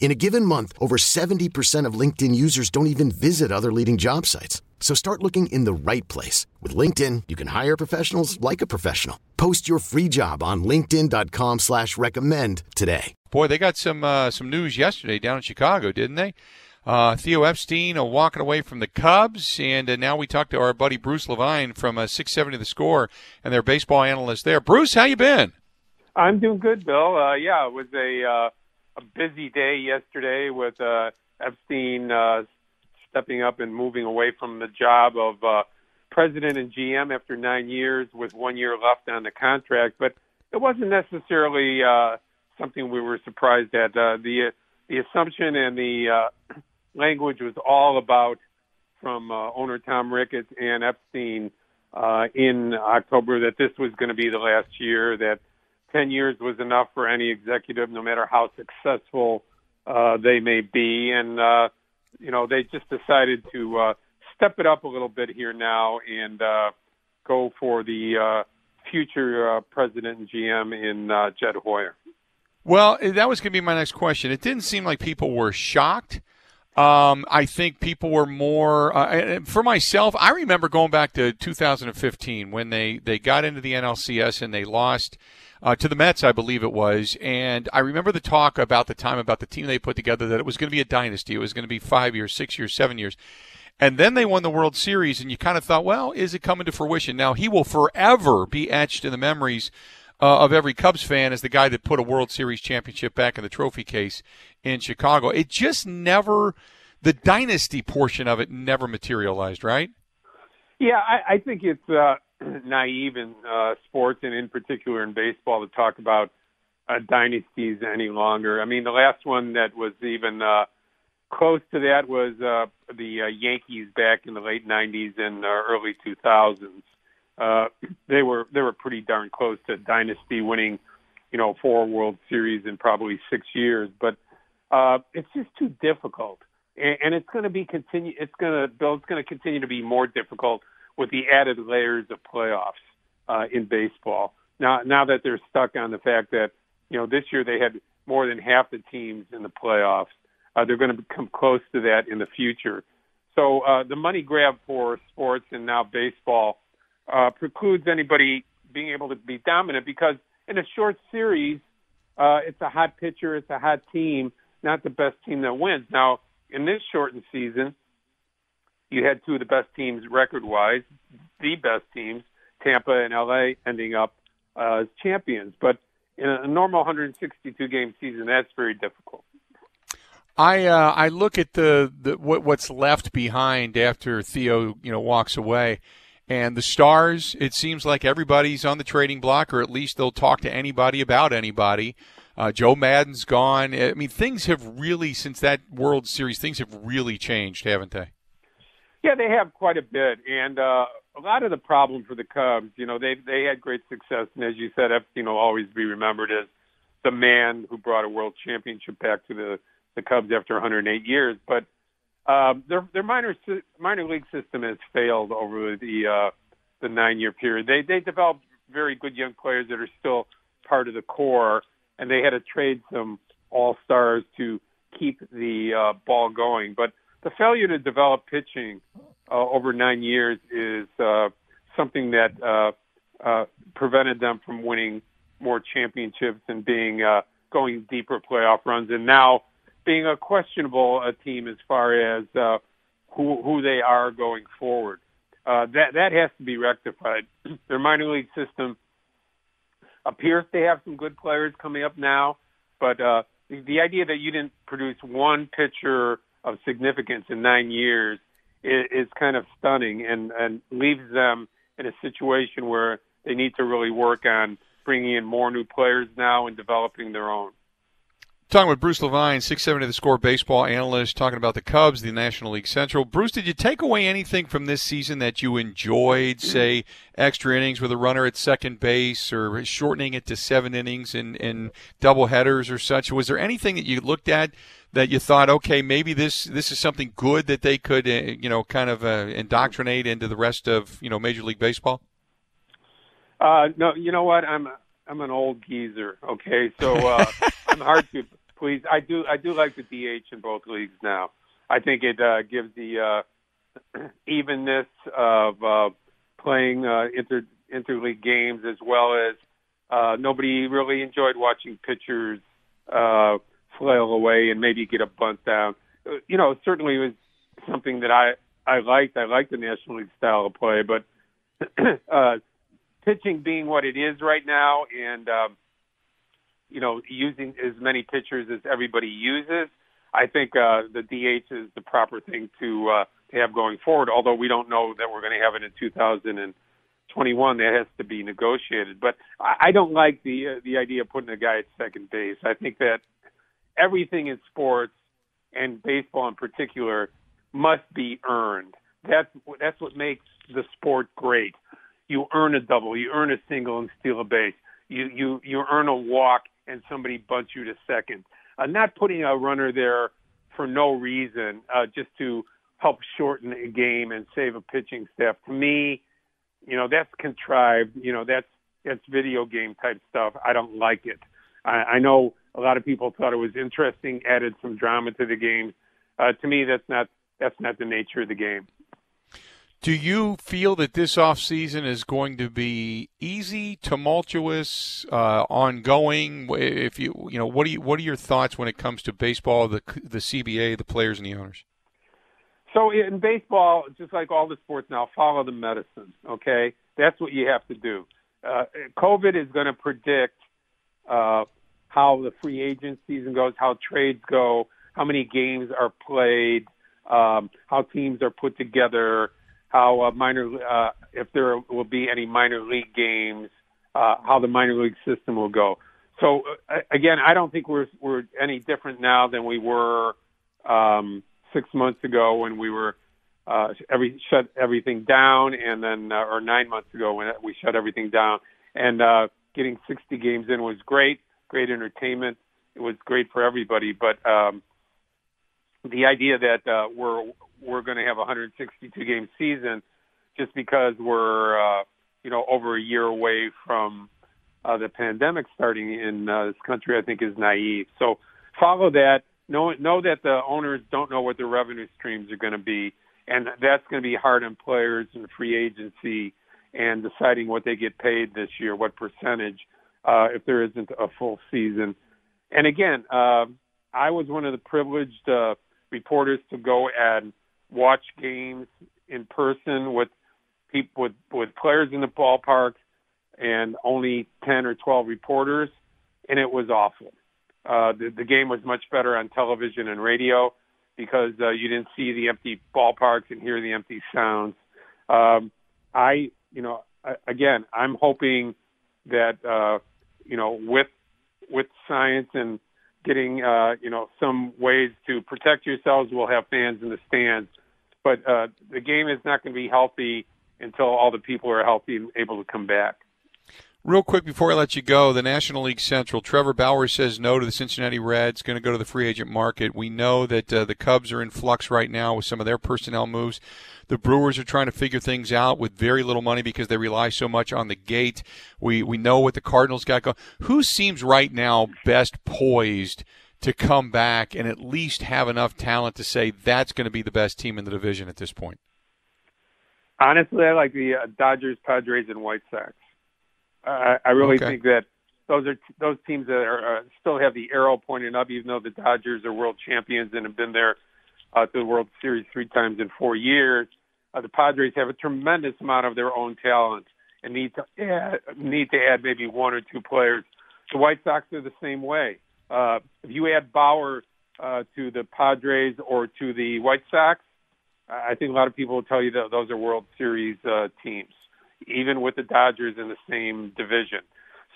In a given month, over 70% of LinkedIn users don't even visit other leading job sites. So start looking in the right place. With LinkedIn, you can hire professionals like a professional. Post your free job on linkedin.com slash recommend today. Boy, they got some uh, some news yesterday down in Chicago, didn't they? Uh, Theo Epstein uh, walking away from the Cubs, and uh, now we talked to our buddy Bruce Levine from uh, 670 The Score and their baseball analyst there. Bruce, how you been? I'm doing good, Bill. Uh, yeah, it was a uh, a busy day yesterday with uh, Epstein uh, stepping up and moving away from the job of uh, president and GM after nine years with one year left on the contract. But it wasn't necessarily uh, something we were surprised at. Uh, the the assumption and the uh, language was all about from uh, owner Tom Ricketts and Epstein uh, in October that this was going to be the last year that 10 years was enough for any executive, no matter how successful uh, they may be. And, uh, you know, they just decided to uh, step it up a little bit here now and uh, go for the uh, future uh, president and GM in uh, Jed Hoyer. Well, that was going to be my next question. It didn't seem like people were shocked. Um, I think people were more. Uh, for myself, I remember going back to 2015 when they, they got into the NLCS and they lost uh, to the Mets, I believe it was. And I remember the talk about the time about the team they put together that it was going to be a dynasty. It was going to be five years, six years, seven years. And then they won the World Series, and you kind of thought, well, is it coming to fruition? Now, he will forever be etched in the memories uh, of every Cubs fan is the guy that put a World Series championship back in the trophy case in Chicago. It just never, the dynasty portion of it never materialized, right? Yeah, I, I think it's uh, naive in uh, sports and in particular in baseball to talk about uh, dynasties any longer. I mean, the last one that was even uh, close to that was uh, the uh, Yankees back in the late '90s and uh, early 2000s. Uh, they were they were pretty darn close to dynasty, winning, you know, four World Series in probably six years. But uh, it's just too difficult, and, and it's going to be continue. It's going to Bill. It's going to continue to be more difficult with the added layers of playoffs uh, in baseball. Now, now that they're stuck on the fact that you know this year they had more than half the teams in the playoffs, uh, they're going to come close to that in the future. So uh, the money grab for sports and now baseball uh, precludes anybody being able to be dominant because in a short series, uh, it's a hot pitcher, it's a hot team, not the best team that wins. Now, in this shortened season, you had two of the best teams record wise, the best teams, Tampa and LA, ending up uh, as champions. But in a normal 162 game season, that's very difficult. I uh, I look at the, the what, what's left behind after Theo you know walks away, and the stars. It seems like everybody's on the trading block, or at least they'll talk to anybody about anybody. Uh, Joe Maddon's gone. I mean, things have really since that World Series, things have really changed, haven't they? Yeah, they have quite a bit, and uh, a lot of the problem for the Cubs, you know, they they had great success, and as you said, Epstein will always be remembered as the man who brought a world championship back to the the Cubs after 108 years. But um, their their minor minor league system has failed over the uh, the nine year period. They they developed very good young players that are still part of the core, and they had to trade some all stars to keep the uh, ball going, but the failure to develop pitching uh, over nine years is uh, something that uh, uh, prevented them from winning more championships and being uh, going deeper playoff runs, and now being a questionable uh, team as far as uh, who who they are going forward. Uh, that that has to be rectified. Their minor league system appears to have some good players coming up now, but uh, the, the idea that you didn't produce one pitcher of significance in nine years is, is kind of stunning and, and leaves them in a situation where they need to really work on bringing in more new players now and developing their own. Talking with Bruce Levine, 670 The Score baseball analyst, talking about the Cubs, the National League Central. Bruce, did you take away anything from this season that you enjoyed, say, extra innings with a runner at second base or shortening it to seven innings in, in double headers or such? Was there anything that you looked at that you thought, okay, maybe this, this is something good that they could, uh, you know, kind of uh, indoctrinate into the rest of, you know, Major League Baseball? Uh, no, you know what? I'm I'm an old geezer. Okay, so uh, I'm hard to please. I do I do like the DH in both leagues now. I think it uh, gives the uh, evenness of uh, playing uh, inter interleague games as well as uh, nobody really enjoyed watching pitchers uh, flail away and maybe get a bunt down. Uh, you know, certainly it was something that I I liked. I liked the National League style of play, but uh, pitching being what it is right now, and um, you know, using as many pitchers as everybody uses, I think uh, the DH is the proper thing to uh, to have going forward. Although we don't know that we're going to have it in 2021, that has to be negotiated. But I, don't like the uh, the idea of putting a guy at second base. I think that everything in sports and baseball in particular must be earned. That's that's what makes the sport great. You earn a double, you earn a single, and steal a base. You you you earn a walk and somebody bunts you to second. Uh, not putting a runner there for no reason, uh, just to help shorten a game and save a pitching staff. To me, you know, that's contrived. You know, that's that's video game type stuff. I don't like it. I, I know a lot of people thought it was interesting, added some drama to the game. Uh, to me, that's not that's not the nature of the game. Do you feel that this off season is going to be easy, tumultuous, uh, ongoing? If you you know, what do you what are your thoughts when it comes to baseball, the the CBA, the players, and the owners? So in baseball, just like all the sports now, follow the medicine. Okay, that's what you have to do. Uh, COVID is going to predict uh, how the free agent season goes, how trades go, how many games are played, um, how teams are put together how uh, minor uh, if there will be any minor league games, uh, how the minor league system will go. So uh, again, I don't think we're we're any different now than we were um, six months ago when we were uh, every shut everything down, and then uh, or nine months ago when we shut everything down. And uh, getting 60 games in was great, great entertainment. It was great for everybody, but um, the idea that uh, we're we're going to have a 162 game season just because we're uh, you know over a year away from uh, the pandemic starting in uh, this country, I think is naive. So follow that. Know know that the owners don't know what their revenue streams are going to be, and that's going to be hard on players and free agency and deciding what they get paid this year, what percentage, uh, if there isn't a full season. And again, uh, I was one of the privileged uh, reporters to go and watch games in person with people with with players in the ballpark and only 10 or 12 reporters and it was awful. Uh the, the game was much better on television and radio because uh, you didn't see the empty ballparks and hear the empty sounds. Um I, you know, I, again, I'm hoping that uh you know with with science and getting uh, you know some ways to protect yourselves. We'll have fans in the stands, but uh, the game is not going to be healthy until all the people are healthy and able to come back. Real quick before I let you go, the National League Central. Trevor Bauer says no to the Cincinnati Reds, going to go to the free agent market. We know that uh, the Cubs are in flux right now with some of their personnel moves. The Brewers are trying to figure things out with very little money because they rely so much on the gate. We we know what the Cardinals got going. Who seems right now best poised to come back and at least have enough talent to say that's going to be the best team in the division at this point? Honestly, I like the uh, Dodgers, Padres, and White Sox. I, I really okay. think that those are those teams that are uh, still have the arrow pointing up, even though the Dodgers are world champions and have been there uh, to the World Series three times in four years. Uh, the Padres have a tremendous amount of their own talent, and need to add, need to add maybe one or two players. The White Sox are the same way. Uh, if you add Bauer uh, to the Padres or to the White Sox, I think a lot of people will tell you that those are World Series uh, teams, even with the Dodgers in the same division.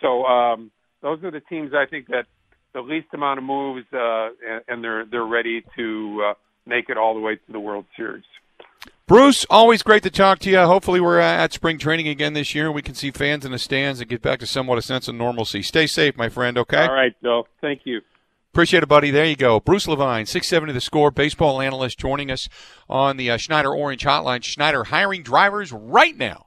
So um, those are the teams I think that the least amount of moves, uh, and, and they're they're ready to uh, make it all the way to the World Series. Bruce, always great to talk to you. Hopefully, we're at spring training again this year. And we can see fans in the stands and get back to somewhat a sense of normalcy. Stay safe, my friend. Okay. All right, Bill. Thank you. Appreciate it, buddy. There you go. Bruce Levine, 670 the score, baseball analyst, joining us on the uh, Schneider Orange Hotline. Schneider hiring drivers right now.